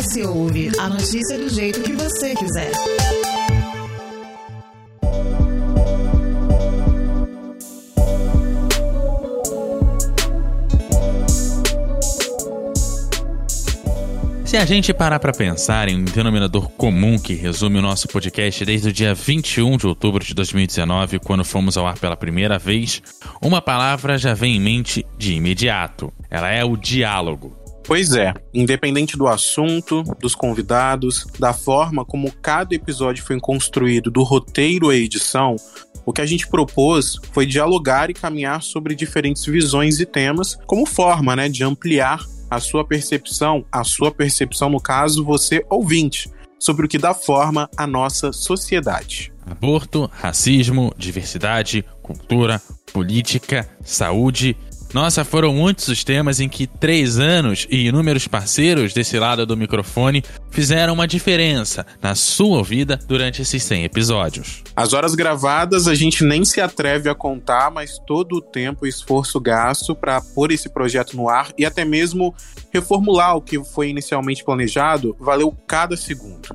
S Ouve, a notícia do jeito que você quiser. Se a gente parar para pensar em um denominador comum que resume o nosso podcast desde o dia 21 de outubro de 2019, quando fomos ao ar pela primeira vez, uma palavra já vem em mente de imediato. Ela é o diálogo. Pois é, independente do assunto, dos convidados, da forma como cada episódio foi construído, do roteiro à edição, o que a gente propôs foi dialogar e caminhar sobre diferentes visões e temas, como forma né, de ampliar a sua percepção, a sua percepção, no caso, você ouvinte, sobre o que dá forma à nossa sociedade. Aborto, racismo, diversidade, cultura, política, saúde nossa, foram muitos os temas em que três anos e inúmeros parceiros desse lado do microfone fizeram uma diferença na sua vida durante esses 100 episódios. As horas gravadas a gente nem se atreve a contar, mas todo o tempo e esforço gasto para pôr esse projeto no ar e até mesmo reformular o que foi inicialmente planejado valeu cada segundo.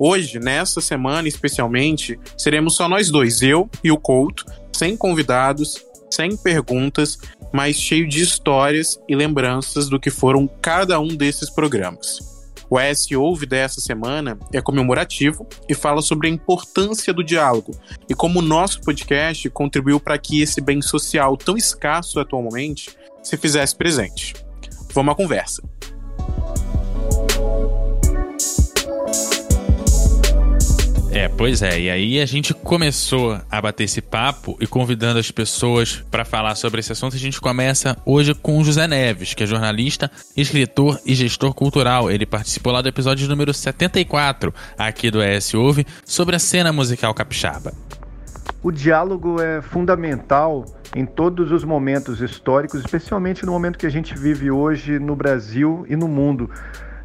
Hoje, nessa semana especialmente, seremos só nós dois, eu e o Couto, sem convidados, sem perguntas mas cheio de histórias e lembranças do que foram cada um desses programas. O S Ouve dessa semana é comemorativo e fala sobre a importância do diálogo e como o nosso podcast contribuiu para que esse bem social tão escasso atualmente se fizesse presente. Vamos à conversa. É, pois é. E aí a gente começou a bater esse papo e convidando as pessoas para falar sobre esse assunto. A gente começa hoje com o José Neves, que é jornalista, escritor e gestor cultural. Ele participou lá do episódio número 74 aqui do ES Ouve sobre a cena musical capixaba. O diálogo é fundamental em todos os momentos históricos, especialmente no momento que a gente vive hoje no Brasil e no mundo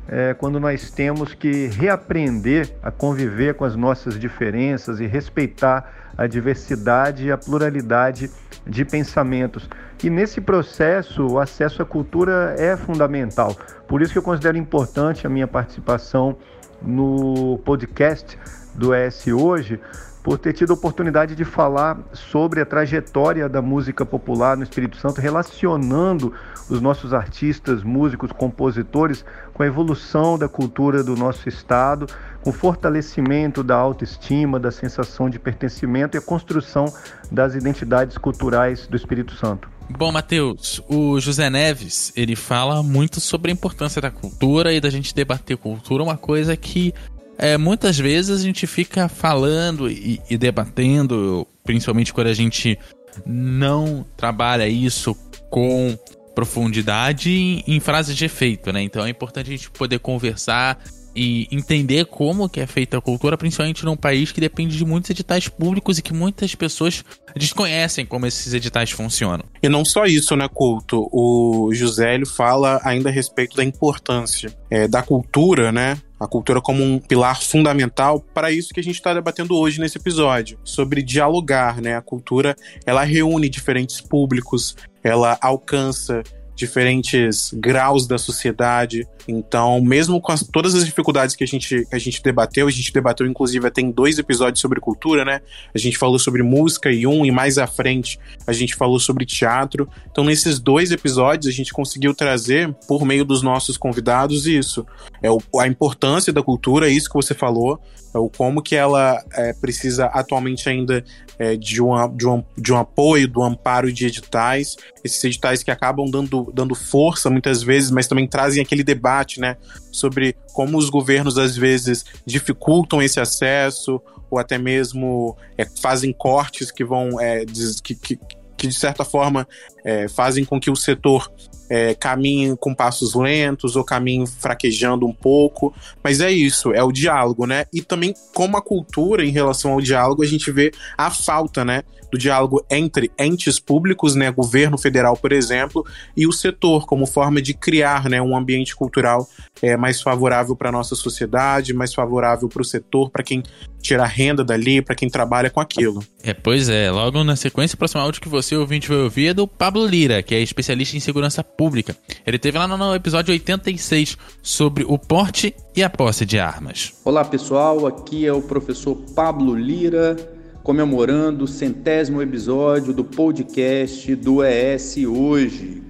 é, quando nós temos que reaprender a conviver com as nossas diferenças e respeitar a diversidade e a pluralidade de pensamentos. E nesse processo, o acesso à cultura é fundamental. Por isso que eu considero importante a minha participação no podcast do ES Hoje, por ter tido a oportunidade de falar sobre a trajetória da música popular no Espírito Santo, relacionando os nossos artistas, músicos, compositores com a evolução da cultura do nosso estado, com o fortalecimento da autoestima, da sensação de pertencimento e a construção das identidades culturais do Espírito Santo. Bom, Matheus, o José Neves, ele fala muito sobre a importância da cultura e da gente debater cultura, uma coisa que é, muitas vezes a gente fica falando e, e debatendo, principalmente quando a gente não trabalha isso com profundidade em, em frases de efeito, né? Então é importante a gente poder conversar e entender como que é feita a cultura, principalmente num país que depende de muitos editais públicos e que muitas pessoas desconhecem como esses editais funcionam. E não só isso, né, Couto? O José ele fala ainda a respeito da importância é, da cultura, né? A cultura como um pilar fundamental para isso que a gente está debatendo hoje nesse episódio, sobre dialogar, né? A cultura, ela reúne diferentes públicos, ela alcança diferentes graus da sociedade. Então, mesmo com as, todas as dificuldades que a gente, que a gente debateu, a gente debateu, inclusive, tem dois episódios sobre cultura, né? A gente falou sobre música e um, e mais à frente a gente falou sobre teatro. Então, nesses dois episódios, a gente conseguiu trazer, por meio dos nossos convidados, isso. É o, a importância da cultura, isso que você falou, o como que ela é, precisa atualmente ainda é, de, uma, de, um, de um apoio, do amparo de editais, esses editais que acabam dando, dando força muitas vezes, mas também trazem aquele debate né, sobre como os governos às vezes dificultam esse acesso ou até mesmo é, fazem cortes que vão é, que, que, que de certa forma é, fazem com que o setor é, caminhe com passos lentos ou caminhe fraquejando um pouco. Mas é isso, é o diálogo, né? E também como a cultura em relação ao diálogo, a gente vê a falta, né? Do diálogo entre entes públicos, né, governo federal, por exemplo, e o setor, como forma de criar né, um ambiente cultural é, mais favorável para a nossa sociedade, mais favorável para o setor, para quem tirar renda dali, para quem trabalha com aquilo. É, pois é. Logo na sequência, o próximo áudio que você ouvinte vai ouvir é do Pablo Lira, que é especialista em segurança pública. Ele teve lá no episódio 86 sobre o porte e a posse de armas. Olá pessoal, aqui é o professor Pablo Lira, comemorando o centésimo episódio do podcast do ES Hoje.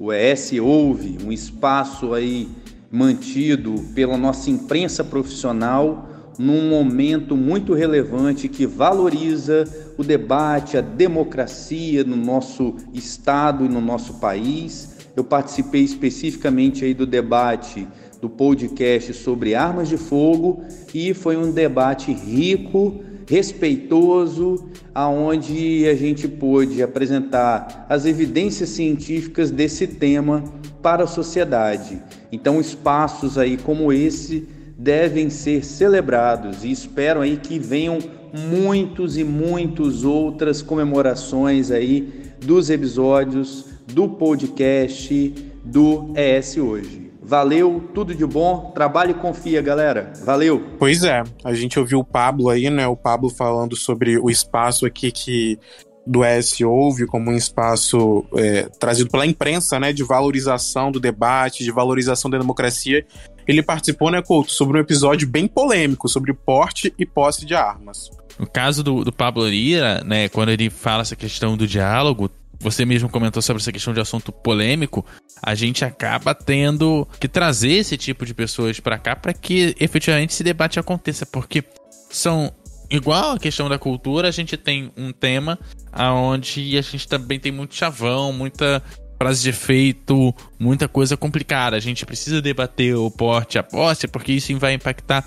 O ES Ouve, um espaço aí mantido pela nossa imprensa profissional num momento muito relevante que valoriza o debate, a democracia no nosso estado e no nosso país. Eu participei especificamente aí do debate do podcast sobre armas de fogo e foi um debate rico, respeitoso, aonde a gente pôde apresentar as evidências científicas desse tema para a sociedade. Então, espaços aí como esse devem ser celebrados e espero aí que venham muitos e muitos outras comemorações aí dos episódios do podcast do ES hoje. Valeu, tudo de bom, trabalho e confia, galera. Valeu. Pois é, a gente ouviu o Pablo aí, né? O Pablo falando sobre o espaço aqui que do ES houve como um espaço é, trazido pela imprensa, né, de valorização do debate, de valorização da democracia. Ele participou, né, Couto, sobre um episódio bem polêmico sobre porte e posse de armas. No caso do, do Pablo Lira, né, quando ele fala essa questão do diálogo, você mesmo comentou sobre essa questão de assunto polêmico, a gente acaba tendo que trazer esse tipo de pessoas para cá para que efetivamente esse debate aconteça, porque são igual a questão da cultura, a gente tem um tema aonde a gente também tem muito chavão, muita frase de efeito, muita coisa complicada. A gente precisa debater o porte a posse, porque isso vai impactar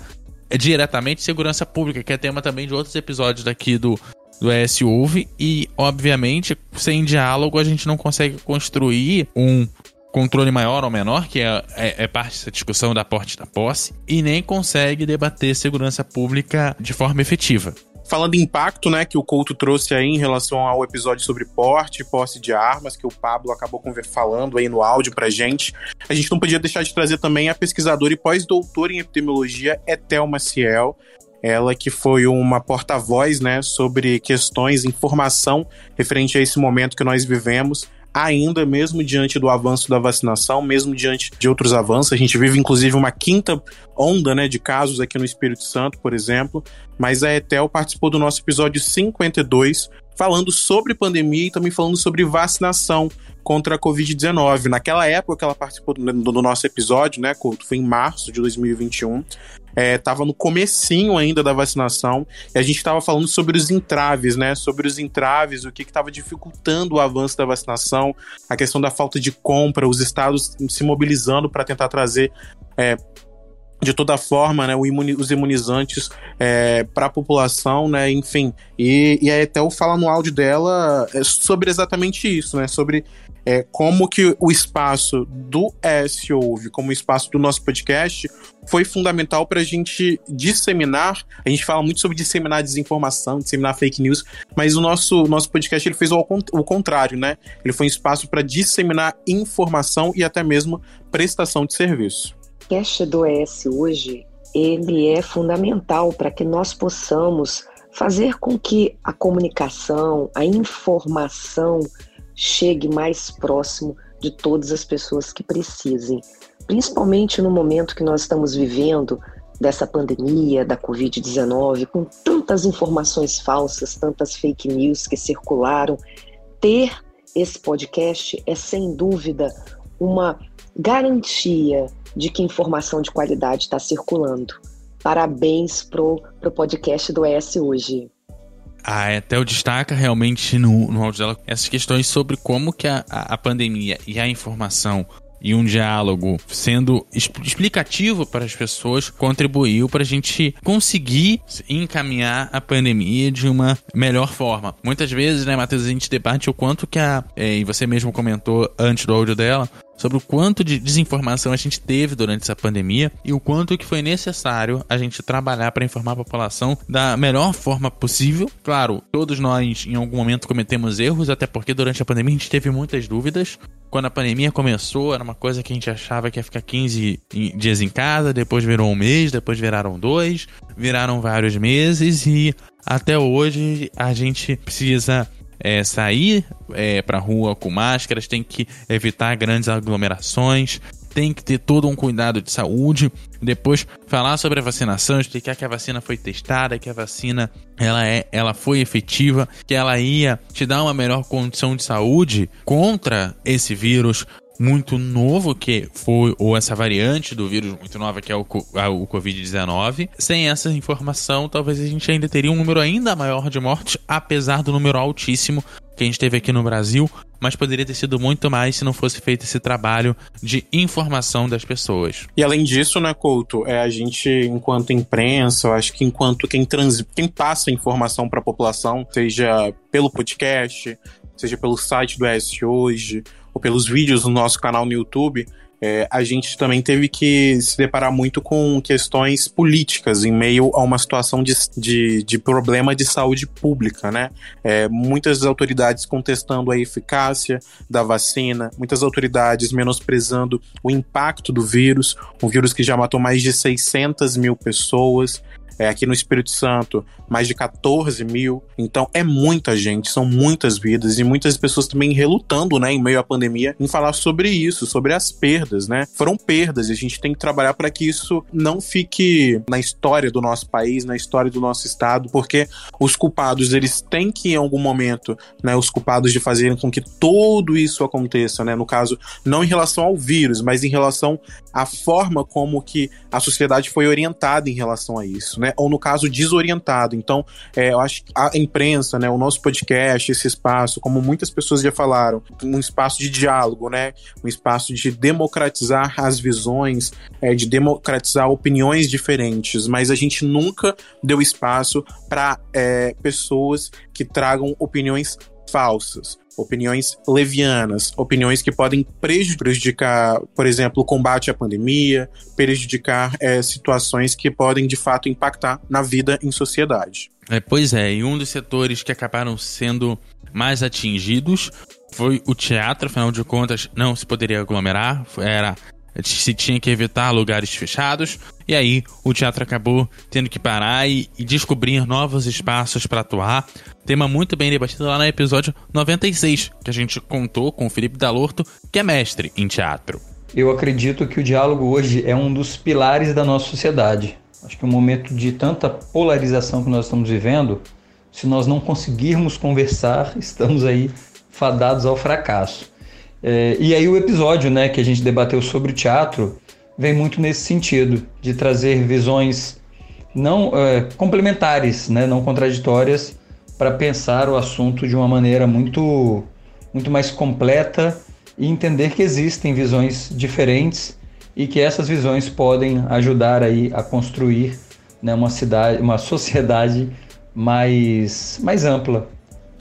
diretamente segurança pública, que é tema também de outros episódios daqui do, do ES Ouve. E, obviamente, sem diálogo a gente não consegue construir um controle maior ou menor, que é, é, é, parte dessa discussão da porte da posse, e nem consegue debater segurança pública de forma efetiva. Falando em impacto, né, que o Couto trouxe aí em relação ao episódio sobre porte e posse de armas, que o Pablo acabou falando aí no áudio pra gente, a gente não podia deixar de trazer também a pesquisadora e pós-doutora em epidemiologia, Etel Maciel, ela que foi uma porta-voz, né, sobre questões, informação referente a esse momento que nós vivemos, ainda mesmo diante do avanço da vacinação, mesmo diante de outros avanços. A gente vive, inclusive, uma quinta onda né, de casos aqui no Espírito Santo, por exemplo. Mas a Etel participou do nosso episódio 52, falando sobre pandemia e também falando sobre vacinação contra a Covid-19. Naquela época que ela participou do, nosso episódio, né, Couto? Foi em março de 2021 estava é, no comecinho ainda da vacinação e a gente estava falando sobre os entraves, né? Sobre os entraves, o que estava dificultando o avanço da vacinação, a questão da falta de compra, os estados se mobilizando para tentar trazer é, de toda forma, né, os imunizantes é, para a população, né, enfim. E, e a Etel fala no áudio dela é, sobre exatamente isso, né, sobre é, como que o espaço do S Ouve, como o espaço do nosso podcast, foi fundamental para a gente disseminar. A gente fala muito sobre disseminar desinformação, disseminar fake news, mas o nosso, nosso podcast ele fez o, o contrário, né? Ele foi um espaço para disseminar informação e até mesmo prestação de serviço. Podcast do ES hoje ele é fundamental para que nós possamos fazer com que a comunicação, a informação chegue mais próximo de todas as pessoas que precisem, principalmente no momento que nós estamos vivendo dessa pandemia da Covid-19, com tantas informações falsas, tantas fake news que circularam. Ter esse podcast é sem dúvida uma garantia de que informação de qualidade está circulando. Parabéns pro, pro podcast do ES hoje. A Etel destaca realmente no, no áudio dela essas questões sobre como que a, a, pandemia e a informação e um diálogo sendo explicativo para as pessoas contribuiu para a gente conseguir encaminhar a pandemia de uma melhor forma. Muitas vezes, né, Matheus, a gente debate o quanto que a. É, e você mesmo comentou antes do áudio dela, sobre o quanto de desinformação a gente teve durante essa pandemia e o quanto que foi necessário a gente trabalhar para informar a população da melhor forma possível. Claro, todos nós em algum momento cometemos erros, até porque durante a pandemia a gente teve muitas dúvidas, quando a pandemia começou, era uma coisa que a gente achava que ia ficar 15 dias em casa, depois virou um mês, depois viraram dois, viraram vários meses e até hoje a gente precisa é, sair é, para rua com máscaras, tem que evitar grandes aglomerações, tem que ter todo um cuidado de saúde. Depois falar sobre a vacinação, explicar que a vacina foi testada, que a vacina ela é, ela foi efetiva, que ela ia te dar uma melhor condição de saúde contra esse vírus muito novo que foi ou essa variante do vírus muito nova que é o, o Covid-19. Sem essa informação, talvez a gente ainda teria um número ainda maior de mortes, apesar do número altíssimo que a gente teve aqui no Brasil, mas poderia ter sido muito mais se não fosse feito esse trabalho de informação das pessoas. E além disso, né, Couto, é a gente, enquanto imprensa, eu acho que enquanto quem, trans, quem passa informação para a população, seja pelo podcast, seja pelo site do ES Hoje, ou pelos vídeos do nosso canal no YouTube, é, a gente também teve que se deparar muito com questões políticas em meio a uma situação de, de, de problema de saúde pública, né? É, muitas autoridades contestando a eficácia da vacina, muitas autoridades menosprezando o impacto do vírus, um vírus que já matou mais de 600 mil pessoas, é, aqui no Espírito Santo, mais de 14 mil. Então é muita gente, são muitas vidas e muitas pessoas também relutando, né, em meio à pandemia, em falar sobre isso, sobre as perdas, né? Foram perdas e a gente tem que trabalhar para que isso não fique na história do nosso país, na história do nosso estado, porque os culpados, eles têm que em algum momento, né, os culpados de fazerem com que tudo isso aconteça, né? No caso, não em relação ao vírus, mas em relação à forma como que a sociedade foi orientada em relação a isso, né? Ou no caso, desorientado. Então, é, eu acho que a imprensa, né, o nosso podcast, esse espaço, como muitas pessoas já falaram, um espaço de diálogo, né? Um espaço de democratizar as visões, é, de democratizar opiniões diferentes, mas a gente nunca deu espaço para é, pessoas que tragam opiniões falsas opiniões levianas, opiniões que podem prejudicar, por exemplo, o combate à pandemia, prejudicar é, situações que podem de fato impactar na vida em sociedade. É, pois é, e um dos setores que acabaram sendo mais atingidos foi o teatro, afinal de contas, não se poderia aglomerar, era se tinha que evitar lugares fechados, e aí o teatro acabou tendo que parar e, e descobrir novos espaços para atuar. Tema muito bem debatido lá no episódio 96, que a gente contou com o Felipe Dalorto, que é mestre em teatro. Eu acredito que o diálogo hoje é um dos pilares da nossa sociedade. Acho que um momento de tanta polarização que nós estamos vivendo, se nós não conseguirmos conversar, estamos aí fadados ao fracasso. É, e aí o episódio né, que a gente debateu sobre o teatro vem muito nesse sentido, de trazer visões não é, complementares, né, não contraditórias, para pensar o assunto de uma maneira muito, muito mais completa e entender que existem visões diferentes e que essas visões podem ajudar aí a construir né, uma cidade, uma sociedade mais, mais ampla.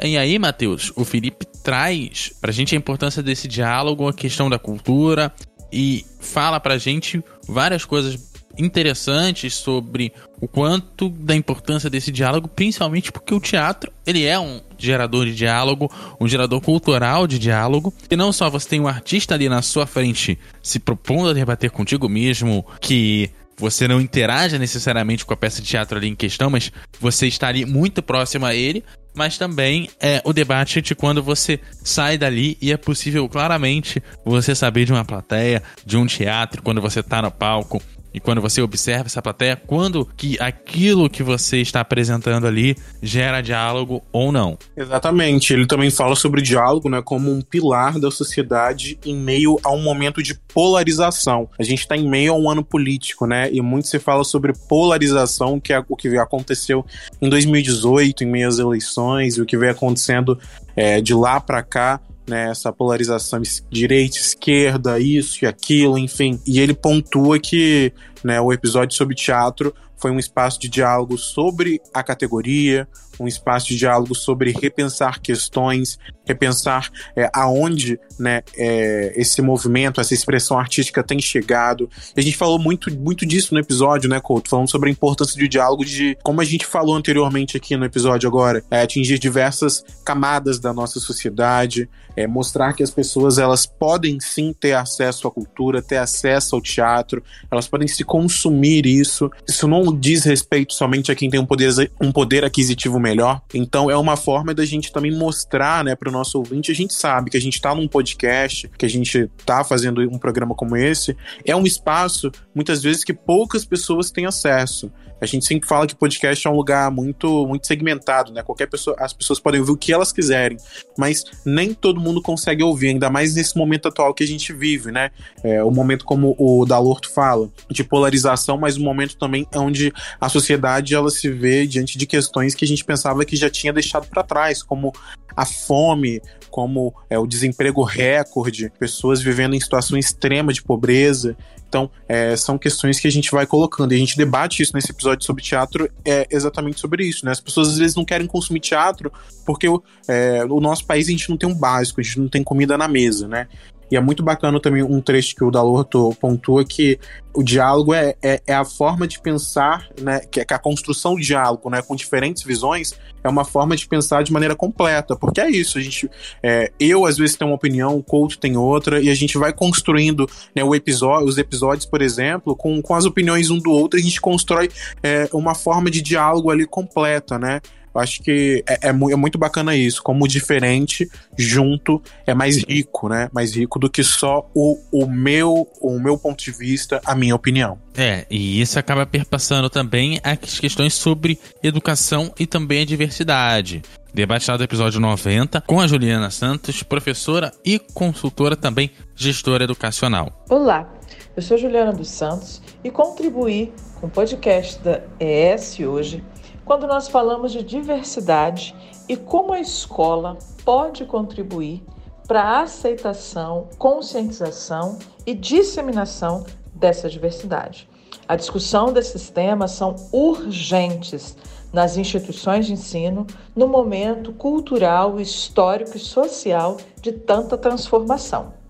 E aí, Matheus, o Felipe traz pra gente a importância desse diálogo, a questão da cultura e fala pra gente várias coisas interessantes sobre o quanto da importância desse diálogo, principalmente porque o teatro, ele é um gerador de diálogo, um gerador cultural de diálogo, e não só você tem um artista ali na sua frente se propondo a debater contigo mesmo, que você não interaja necessariamente com a peça de teatro ali em questão, mas você está ali muito próximo a ele, mas também é o debate de quando você sai dali e é possível claramente você saber de uma plateia, de um teatro, quando você está no palco, e quando você observa essa plateia, quando que aquilo que você está apresentando ali gera diálogo ou não. Exatamente. Ele também fala sobre diálogo, né, como um pilar da sociedade em meio a um momento de polarização. A gente está em meio a um ano político, né? E muito se fala sobre polarização, que é o que aconteceu em 2018, em meio às eleições, e o que vem acontecendo é, de lá para cá né, essa polarização direita, esquerda, isso e aquilo, enfim. E ele pontua que né, o episódio sobre teatro foi um espaço de diálogo sobre a categoria, um espaço de diálogo sobre repensar questões, repensar é, aonde né, é, esse movimento, essa expressão artística tem chegado. E a gente falou muito, muito disso no episódio, né, Couto? Falando sobre a importância do diálogo, de como a gente falou anteriormente aqui no episódio agora, é, atingir diversas camadas da nossa sociedade, é, mostrar que as pessoas elas podem sim ter acesso à cultura, ter acesso ao teatro, elas podem se consumir isso. Isso não diz respeito somente a quem tem um poder, um poder aquisitivo melhor. Então é uma forma da gente também mostrar, né, para o nosso ouvinte. A gente sabe que a gente está num podcast, que a gente está fazendo um programa como esse, é um espaço muitas vezes que poucas pessoas têm acesso. A gente sempre fala que podcast é um lugar muito muito segmentado, né? Qualquer pessoa, as pessoas podem ouvir o que elas quiserem, mas nem todo mundo consegue ouvir, ainda mais nesse momento atual que a gente vive, né? É, o momento como o Dalorto fala, de polarização, mas um momento também onde a sociedade ela se vê diante de questões que a gente pensava que já tinha deixado para trás, como a fome, como é, o desemprego recorde, pessoas vivendo em situação extrema de pobreza. Então, é, são questões que a gente vai colocando. E a gente debate isso nesse episódio sobre teatro, é exatamente sobre isso, né? As pessoas às vezes não querem consumir teatro porque é, o nosso país a gente não tem um básico, a gente não tem comida na mesa, né? E é muito bacana também um trecho que o Dalorto pontua que o diálogo é, é, é, a forma de pensar, né? Que, que a construção do diálogo, né? Com diferentes visões, é uma forma de pensar de maneira completa. Porque é isso, a gente. É, eu, às vezes, tenho uma opinião, o Couto tem outra, e a gente vai construindo né, o episódio, os episódios, por exemplo, com, com as opiniões um do outro, a gente constrói é, uma forma de diálogo ali completa, né? Eu acho que é, é, é, muito bacana isso, como diferente junto é mais rico, né? Mais rico do que só o, o meu o meu ponto de vista, a minha opinião. É, e isso acaba perpassando também as questões sobre educação e também a diversidade. Debate lá do episódio 90 com a Juliana Santos, professora e consultora também gestora educacional. Olá, eu sou Juliana dos Santos e contribuí com o podcast da ES hoje quando nós falamos de diversidade e como a escola pode contribuir para a aceitação, conscientização e disseminação dessa diversidade. A discussão desses temas são urgentes nas instituições de ensino no momento cultural, histórico e social de tanta transformação.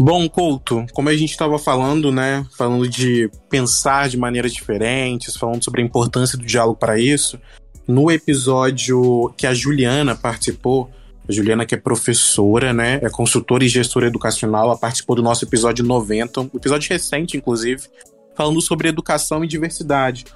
Bom, Couto, como a gente estava falando, né, falando de pensar de maneiras diferentes, falando sobre a importância do diálogo para isso, no episódio que a Juliana participou, a Juliana que é professora, né, é consultora e gestora educacional, ela participou do nosso episódio 90, um episódio recente, inclusive, falando sobre educação e diversidade,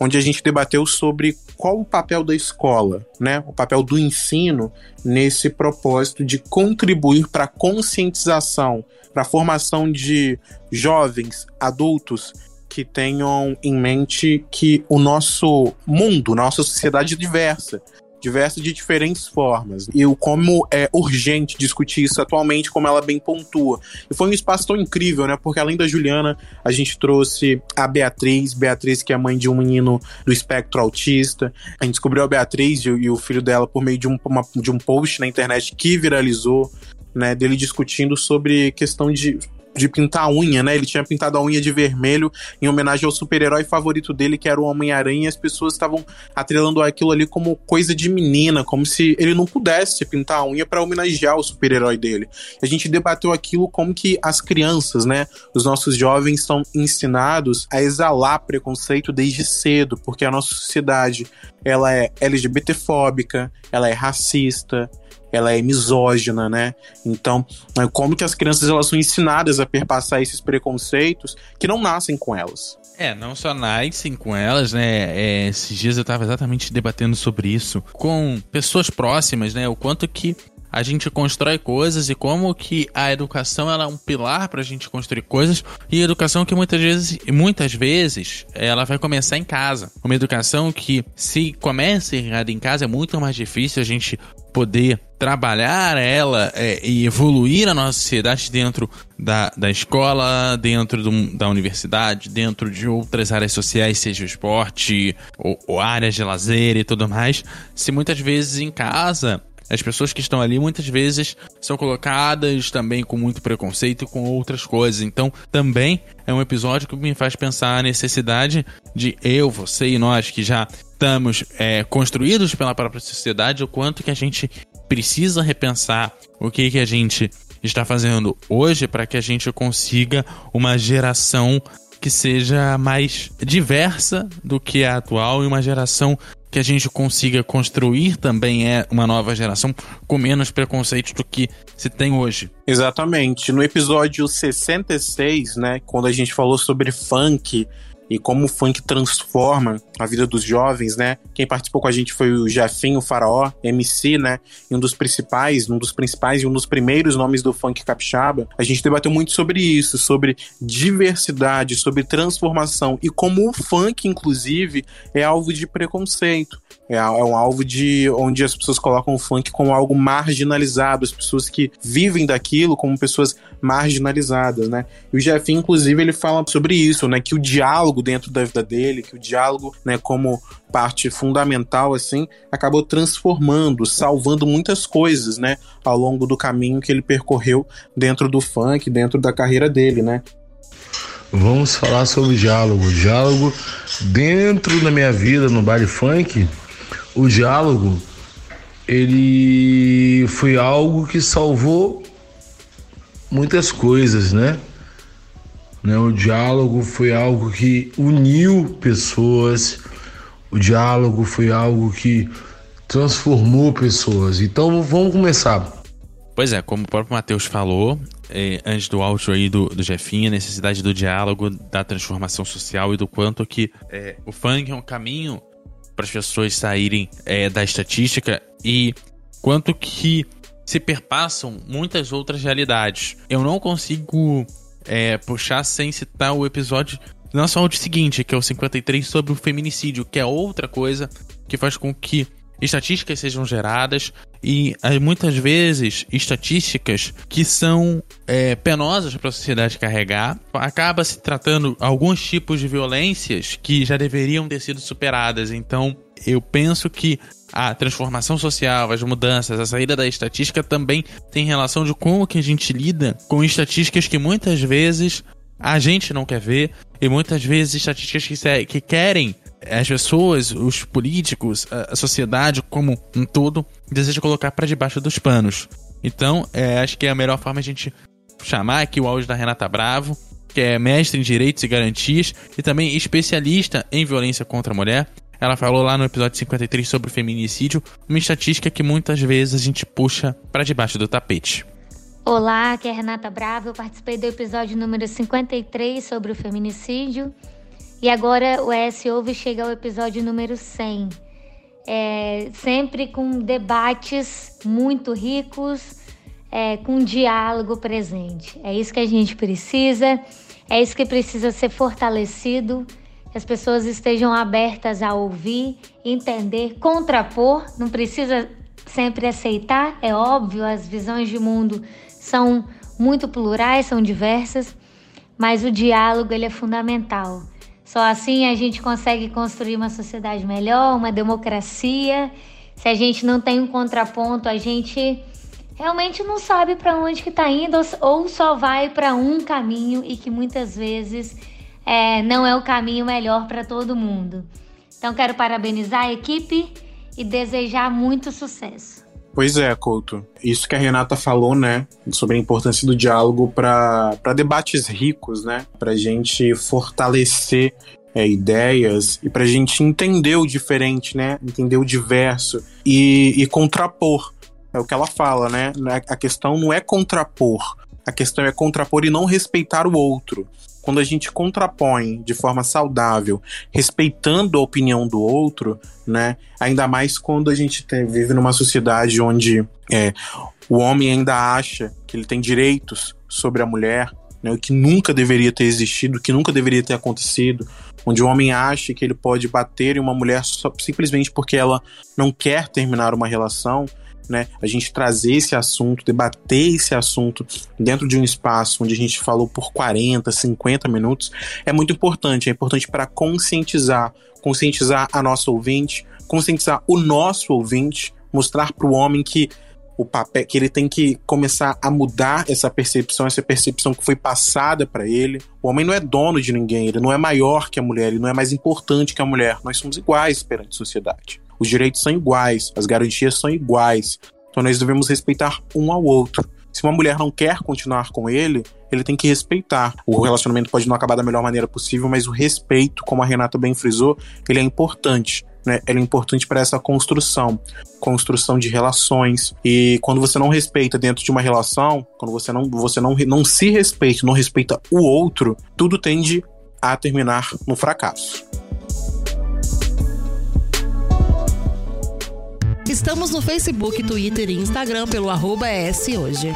onde a gente debateu sobre qual o papel da escola, né, o papel do ensino nesse propósito de contribuir para a conscientização para a formação de jovens, adultos que tenham em mente que o nosso mundo, nossa sociedade é diversa, diversa de diferentes formas. E o como é urgente discutir isso atualmente, como ela bem pontua. E foi um espaço tão incrível, né? Porque além da Juliana, a gente trouxe a Beatriz, Beatriz que é mãe de um menino do espectro autista. A gente descobriu a Beatriz e, e o filho dela por meio de um, uma, de um post na internet que viralizou né, dele discutindo sobre questão de de pintar a unha, né? Ele tinha pintado a unha de vermelho em homenagem ao super-herói favorito dele, que era o Homem-Aranha, e as pessoas estavam atrelando aquilo ali como coisa de menina, como se ele não pudesse pintar a unha para homenagear o super-herói dele. A gente debateu aquilo como que as crianças, né, os nossos jovens são ensinados a exalar preconceito desde cedo, porque a nossa sociedade, ela é LGBTfóbica, ela é racista, ela é misógina, né? Então, é como que as crianças elas são ensinadas a perpassar esses preconceitos que não nascem com elas? É, não só nascem com elas, né? É, esses dias eu estava exatamente debatendo sobre isso com pessoas próximas, né? O quanto que a gente constrói coisas e como que a educação ela é um pilar para a gente construir coisas e educação que muitas vezes muitas vezes ela vai começar em casa uma educação que se começa errada em casa é muito mais difícil a gente poder trabalhar ela é, e evoluir a nossa sociedade dentro da, da escola, dentro do, da universidade, dentro de outras áreas sociais, seja o esporte ou, ou áreas de lazer e tudo mais, se muitas vezes em casa as pessoas que estão ali muitas vezes são colocadas também com muito preconceito com outras coisas. Então, também é um episódio que me faz pensar a necessidade de eu, você e nós que já estamos é, construídos pela própria sociedade, o quanto que a gente precisa repensar o que, que a gente está fazendo hoje para que a gente consiga uma geração que seja mais diversa do que a atual e uma geração que a gente consiga construir também é uma nova geração com menos preconceitos do que se tem hoje. Exatamente. No episódio 66, né, quando a gente falou sobre funk e como o funk transforma a vida dos jovens, né? Quem participou com a gente foi o Jefinho Faraó, MC, né? E um dos principais, um dos principais e um dos primeiros nomes do funk capixaba. A gente debateu muito sobre isso, sobre diversidade, sobre transformação e como o funk, inclusive, é alvo de preconceito. É, é um alvo de onde as pessoas colocam o funk como algo marginalizado, as pessoas que vivem daquilo como pessoas marginalizadas, né? E o Jefinho, inclusive, ele fala sobre isso, né? Que o diálogo dentro da vida dele, que o diálogo, né, como parte fundamental, assim, acabou transformando, salvando muitas coisas, né? Ao longo do caminho que ele percorreu dentro do funk, dentro da carreira dele, né? Vamos falar sobre diálogo. Diálogo dentro da minha vida no baile funk o diálogo ele foi algo que salvou muitas coisas, né? Né? O diálogo foi algo que uniu pessoas, o diálogo foi algo que transformou pessoas. Então vamos começar. Pois é, como o próprio Matheus falou, é, antes do áudio aí do, do Jefinho, a necessidade do diálogo, da transformação social e do quanto que é, o funk é um caminho para as pessoas saírem é, da estatística e quanto que se perpassam muitas outras realidades. Eu não consigo é, puxar sem citar o episódio nosso áudio seguinte, que é o 53 sobre o feminicídio, que é outra coisa que faz com que estatísticas sejam geradas e muitas vezes estatísticas que são é, penosas para a sociedade carregar acaba se tratando alguns tipos de violências que já deveriam ter sido superadas. Então eu penso que a transformação social, as mudanças, a saída da estatística também tem relação de como que a gente lida com estatísticas que muitas vezes a gente não quer ver e muitas vezes estatísticas que, que querem as pessoas, os políticos, a, sociedade como um todo deseja colocar para debaixo dos panos. Então, é, acho que é a melhor forma a gente chamar aqui o áudio da Renata Bravo, que é mestre em direitos e garantias e também especialista em violência contra a mulher. Ela falou lá no episódio 53 sobre o feminicídio, uma estatística que muitas vezes a gente puxa para debaixo do tapete. Olá, aqui é Renata Bravo. Eu participei do episódio número 53 sobre o feminicídio e agora o ES Ouve chega ao episódio número 100. É, sempre com debates muito ricos, é, com diálogo presente. É isso que a gente precisa, é isso que precisa ser fortalecido, que as pessoas estejam abertas a ouvir, entender, contrapor, não precisa sempre aceitar, é óbvio, as visões de mundo são muito plurais, são diversas, mas o diálogo ele é fundamental. Só assim a gente consegue construir uma sociedade melhor, uma democracia. Se a gente não tem um contraponto, a gente realmente não sabe para onde que está indo ou só vai para um caminho e que muitas vezes é, não é o caminho melhor para todo mundo. Então quero parabenizar a equipe e desejar muito sucesso. Pois é, Couto. Isso que a Renata falou, né, sobre a importância do diálogo para debates ricos, né, para gente fortalecer é, ideias e para gente entender o diferente, né, entender o diverso e, e contrapor. É o que ela fala, né? A questão não é contrapor, a questão é contrapor e não respeitar o outro quando a gente contrapõe de forma saudável, respeitando a opinião do outro, né? Ainda mais quando a gente tem, vive numa sociedade onde é, o homem ainda acha que ele tem direitos sobre a mulher, né? O que nunca deveria ter existido, que nunca deveria ter acontecido, onde o homem acha que ele pode bater em uma mulher só, simplesmente porque ela não quer terminar uma relação né? A gente trazer esse assunto, debater esse assunto dentro de um espaço onde a gente falou por 40, 50 minutos, é muito importante. É importante para conscientizar, conscientizar a nossa ouvinte, conscientizar o nosso ouvinte, mostrar para o homem que o papel que ele tem que começar a mudar essa percepção, essa percepção que foi passada para ele. O homem não é dono de ninguém, ele não é maior que a mulher, ele não é mais importante que a mulher. Nós somos iguais perante a sociedade. Os direitos são iguais, as garantias são iguais. Então nós devemos respeitar um ao outro. Se uma mulher não quer continuar com ele, ele tem que respeitar. O relacionamento pode não acabar da melhor maneira possível, mas o respeito, como a Renata bem frisou, ele é importante né, ela é importante para essa construção, construção de relações. E quando você não respeita dentro de uma relação, quando você não, você não, não se respeita, não respeita o outro, tudo tende a terminar no fracasso. Estamos no Facebook, Twitter e Instagram pelo arroba hoje.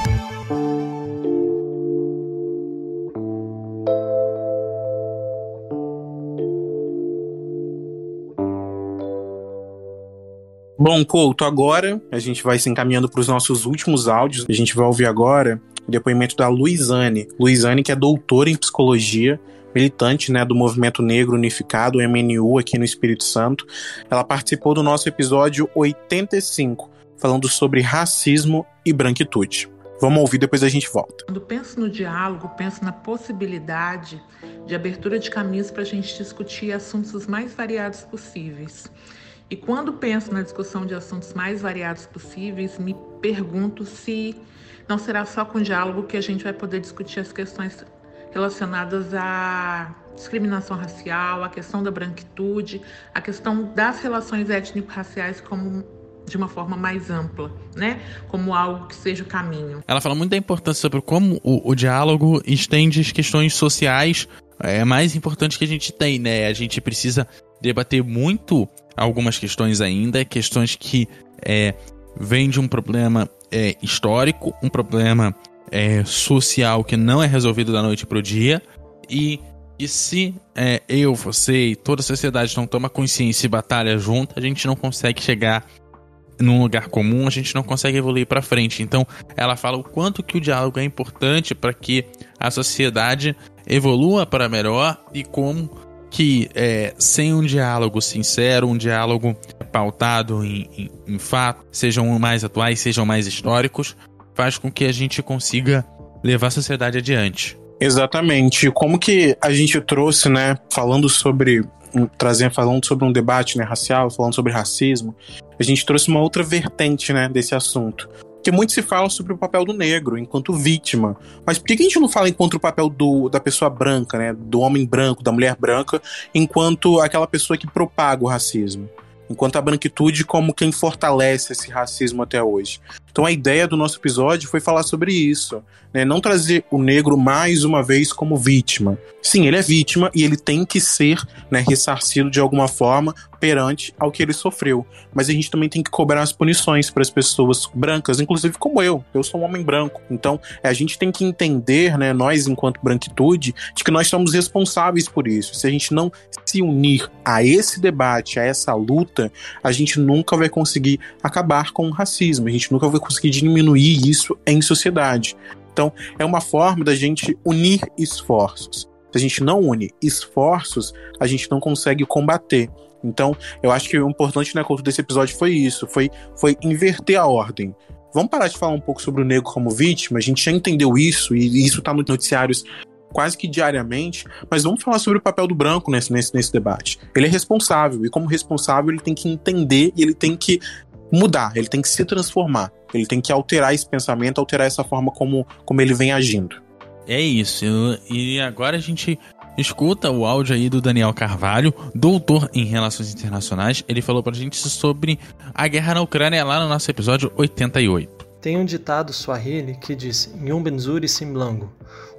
Bom, Couto, agora a gente vai se encaminhando para os nossos últimos áudios. A gente vai ouvir agora depoimento da Luizane. Luizane, que é doutora em psicologia, militante né, do Movimento Negro Unificado, MNU, aqui no Espírito Santo. Ela participou do nosso episódio 85, falando sobre racismo e branquitude. Vamos ouvir, depois a gente volta. Quando penso no diálogo, penso na possibilidade de abertura de caminhos para a gente discutir assuntos mais variados possíveis. E quando penso na discussão de assuntos mais variados possíveis, me pergunto se não será só com diálogo que a gente vai poder discutir as questões relacionadas à discriminação racial, a questão da branquitude, a questão das relações étnico-raciais como de uma forma mais ampla, né? Como algo que seja o caminho. Ela fala muito da importância sobre como o, o diálogo estende as questões sociais é mais importante que a gente tem, né? A gente precisa debater muito algumas questões ainda, questões que é, vêm de um problema é, histórico, um problema é, social que não é resolvido da noite para o dia, e se é, eu, você e toda a sociedade não toma consciência e batalha junto, a gente não consegue chegar num lugar comum, a gente não consegue evoluir para frente. Então, ela fala o quanto que o diálogo é importante para que a sociedade evolua para melhor e como que é, sem um diálogo sincero, um diálogo pautado em, em, em fatos, sejam mais atuais, sejam mais históricos, faz com que a gente consiga levar a sociedade adiante. Exatamente. Como que a gente trouxe, né, falando sobre trazendo falando sobre um debate né, racial, falando sobre racismo, a gente trouxe uma outra vertente né, desse assunto. Porque muito se fala sobre o papel do negro enquanto vítima. Mas por que a gente não fala enquanto o papel do, da pessoa branca, né? Do homem branco, da mulher branca, enquanto aquela pessoa que propaga o racismo? Enquanto a branquitude como quem fortalece esse racismo até hoje. Então a ideia do nosso episódio foi falar sobre isso, né? Não trazer o negro mais uma vez como vítima. Sim, ele é vítima e ele tem que ser né, ressarcido de alguma forma perante ao que ele sofreu. Mas a gente também tem que cobrar as punições para as pessoas brancas, inclusive como eu. Eu sou um homem branco. Então, é, a gente tem que entender, né, nós enquanto branquitude, de que nós somos responsáveis por isso. Se a gente não se unir a esse debate, a essa luta, a gente nunca vai conseguir acabar com o racismo. A gente nunca vai conseguir diminuir isso em sociedade. Então, é uma forma da gente unir esforços. Se a gente não une esforços, a gente não consegue combater. Então, eu acho que o importante na cultura desse episódio foi isso, foi, foi inverter a ordem. Vamos parar de falar um pouco sobre o negro como vítima, a gente já entendeu isso, e isso está nos noticiários quase que diariamente, mas vamos falar sobre o papel do branco nesse, nesse, nesse debate. Ele é responsável, e como responsável, ele tem que entender e ele tem que mudar, ele tem que se transformar, ele tem que alterar esse pensamento, alterar essa forma como, como ele vem agindo. É isso, e agora a gente escuta o áudio aí do Daniel Carvalho, doutor em Relações Internacionais. Ele falou pra gente sobre a guerra na Ucrânia lá no nosso episódio 88. Tem um ditado swahili que diz: Nyumbenzuri simlango.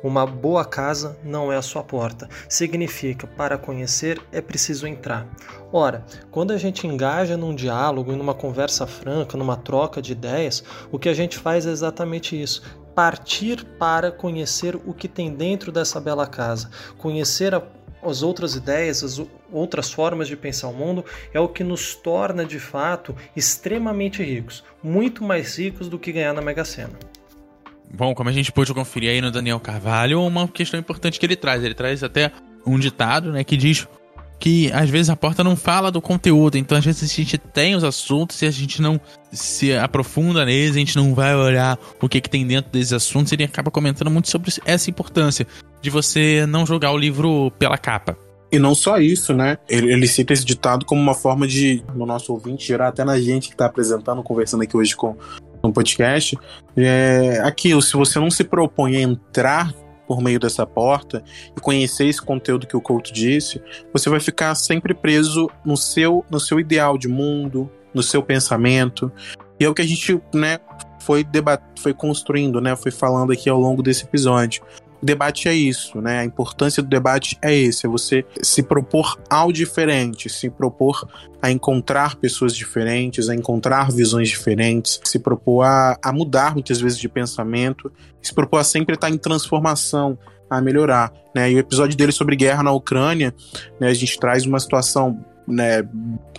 Uma boa casa não é a sua porta. Significa, para conhecer é preciso entrar. Ora, quando a gente engaja num diálogo, em uma conversa franca, numa troca de ideias, o que a gente faz é exatamente isso partir para conhecer o que tem dentro dessa bela casa, conhecer a, as outras ideias, as outras formas de pensar o mundo, é o que nos torna de fato extremamente ricos, muito mais ricos do que ganhar na Mega Sena. Bom, como a gente pôde conferir aí no Daniel Carvalho, uma questão importante que ele traz. Ele traz até um ditado, né, que diz que às vezes a porta não fala do conteúdo, então às vezes a gente tem os assuntos e a gente não se aprofunda neles, a gente não vai olhar o que, que tem dentro desses assuntos, ele acaba comentando muito sobre essa importância de você não jogar o livro pela capa. E não só isso, né? Ele, ele, cita esse ditado como uma forma de, no nosso ouvinte, gerar até na gente que está apresentando, conversando aqui hoje com no podcast. É aquilo, se você não se propõe a entrar por meio dessa porta e conhecer esse conteúdo que o Couto disse, você vai ficar sempre preso no seu, no seu ideal de mundo, no seu pensamento. E é o que a gente, né, foi debat foi construindo, né, foi falando aqui ao longo desse episódio. Debate é isso, né? A importância do debate é esse, é você se propor ao diferente, se propor a encontrar pessoas diferentes, a encontrar visões diferentes, se propor a, a mudar muitas vezes de pensamento, se propor a sempre estar em transformação, a melhorar, né? E o episódio dele sobre guerra na Ucrânia, né, a gente traz uma situação, né,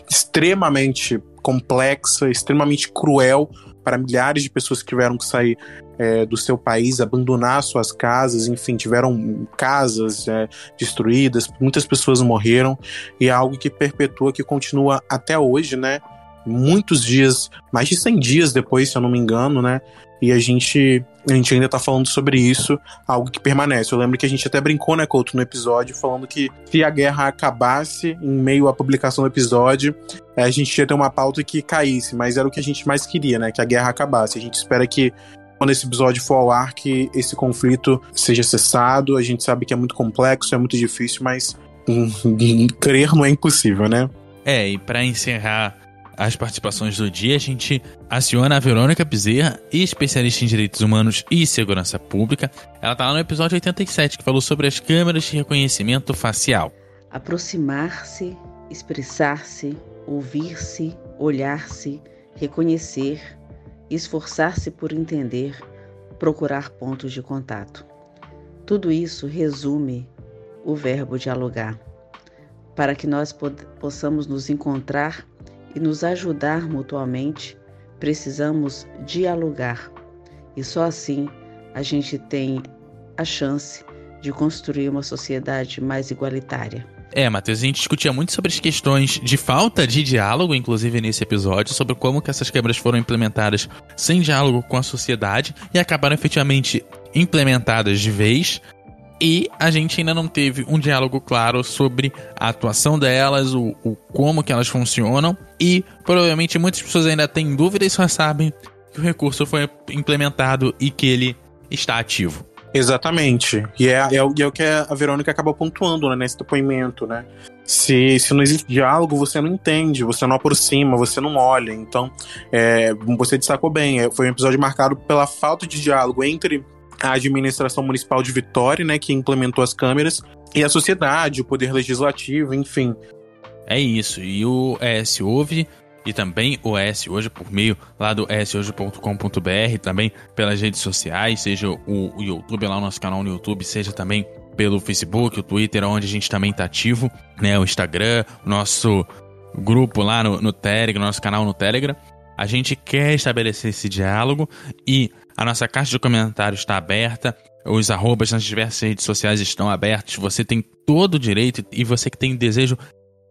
extremamente complexa, extremamente cruel para milhares de pessoas que tiveram que sair é, do seu país, abandonar suas casas, enfim, tiveram casas é, destruídas, muitas pessoas morreram, e é algo que perpetua, que continua até hoje, né? Muitos dias, mais de 100 dias depois, se eu não me engano, né? E a gente, a gente ainda tá falando sobre isso, algo que permanece. Eu lembro que a gente até brincou, né, Couto, no episódio, falando que se a guerra acabasse em meio à publicação do episódio, a gente ia ter uma pauta que caísse, mas era o que a gente mais queria, né? Que a guerra acabasse. A gente espera que quando esse episódio for ao ar, que esse conflito seja cessado. A gente sabe que é muito complexo, é muito difícil, mas crer não é impossível, né? É, e para encerrar as participações do dia, a gente aciona a Verônica Bezerra, especialista em direitos humanos e segurança pública. Ela tá lá no episódio 87, que falou sobre as câmeras de reconhecimento facial. Aproximar-se, expressar-se, ouvir-se, olhar-se, reconhecer, esforçar-se por entender, procurar pontos de contato. Tudo isso resume o verbo dialogar. Para que nós possamos nos encontrar e nos ajudar mutuamente, precisamos dialogar. E só assim a gente tem a chance de construir uma sociedade mais igualitária. É, Matheus, a gente discutia muito sobre as questões de falta de diálogo, inclusive nesse episódio, sobre como que essas câmeras foram implementadas sem diálogo com a sociedade e acabaram efetivamente implementadas de vez. E a gente ainda não teve um diálogo claro sobre a atuação delas, o, o como que elas funcionam. E provavelmente muitas pessoas ainda têm dúvidas e só sabem que o recurso foi implementado e que ele está ativo. Exatamente. E é, é, é, o que a Verônica acaba pontuando né, nesse depoimento, né? Se, se não existe diálogo, você não entende, você não aproxima, você não olha. Então, é, você destacou bem, é, foi um episódio marcado pela falta de diálogo entre a administração municipal de Vitória, né, que implementou as câmeras, e a sociedade, o poder legislativo, enfim. É isso. E o ES ouve e também o ES Hoje por meio lá do eshoje.com.br, também pelas redes sociais, seja o, o YouTube, lá o nosso canal no YouTube, seja também pelo Facebook, o Twitter, onde a gente também está ativo, né? O Instagram, o nosso grupo lá no, no Telegram, nosso canal no Telegram. A gente quer estabelecer esse diálogo e a nossa caixa de comentários está aberta. Os arrobas nas diversas redes sociais estão abertos. Você tem todo o direito e você que tem desejo,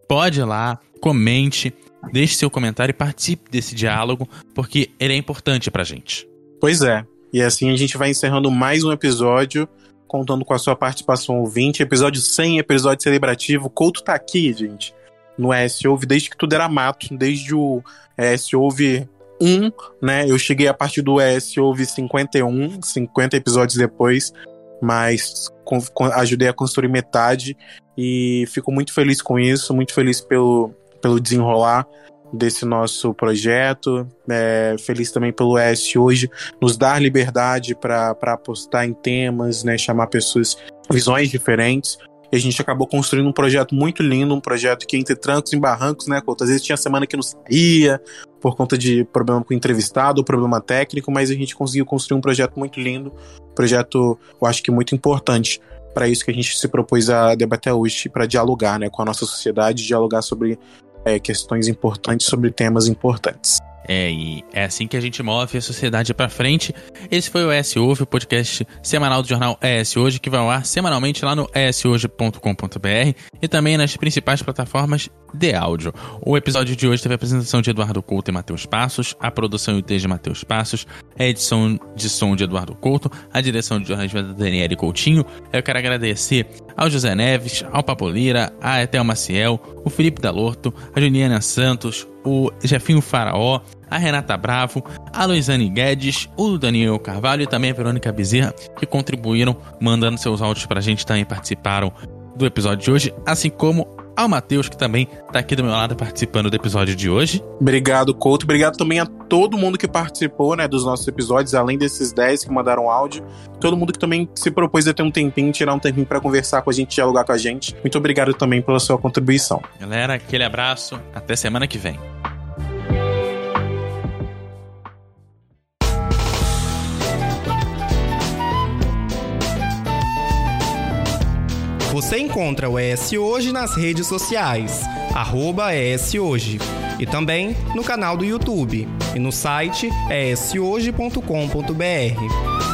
pode ir lá, comente, deixe seu comentário e participe desse diálogo, porque ele é importante pra gente. Pois é. E assim a gente vai encerrando mais um episódio, contando com a sua participação ouvinte. Episódio 100, episódio celebrativo. Couto tá aqui, gente, no S Ouve, desde que tudo era mato, desde o S Ouve 1, né? Eu cheguei a partir do S Ouve 51, 50 episódios depois, mas com, com, ajudei a construir metade e fico muito feliz com isso, muito feliz pelo, pelo desenrolar desse nosso projeto. É, feliz também pelo S hoje nos dar liberdade para apostar em temas, né, chamar pessoas, visões diferentes. E a gente acabou construindo um projeto muito lindo, um projeto que entre trancos e barrancos, né? Às vezes tinha semana que não saía por conta de problema com o entrevistado, problema técnico, mas a gente conseguiu construir um projeto muito lindo, um projeto, eu acho que muito importante para isso que a gente se propôs a debater hoje, para dialogar né, com a nossa sociedade, dialogar sobre é, questões importantes sobre temas importantes. É, e é assim que a gente move a sociedade para frente. Esse foi o ES Ouve, o podcast semanal do jornal ES Hoje, que vai ao ar semanalmente lá no eshoje.com.br e também nas principais plataformas de áudio. O episódio de hoje teve a apresentação de Eduardo Couto e Matheus Passos, a produção e o texto de Matheus Passos, a edição de som de Eduardo Couto, a direção de jornalismo da Daniele Coutinho. Eu quero agradecer ao José Neves, ao Papo Lira, a Etel Maciel, o Felipe Dalorto, a Juliana Santos, o Jefinho Faraó, a Renata Bravo, a Luizane Guedes, o Daniel Carvalho e também a Verônica Bezerra, que contribuíram mandando seus áudios pra gente também participaram do episódio de hoje, assim como ao Matheus, que também tá aqui do meu lado participando do episódio de hoje. Obrigado, Couto. Obrigado também a todo mundo que participou, né, dos nossos episódios, além desses 10 que mandaram áudio. Todo mundo que também se propôs a ter um tempinho, tirar um tempinho para conversar com a gente, dialogar com a gente. Muito obrigado também pela sua contribuição. Galera, aquele abraço. Até semana que vem. Você encontra o ES Hoje nas redes sociais, arroba ES Hoje, e também no canal do YouTube e no site eshoje.com.br.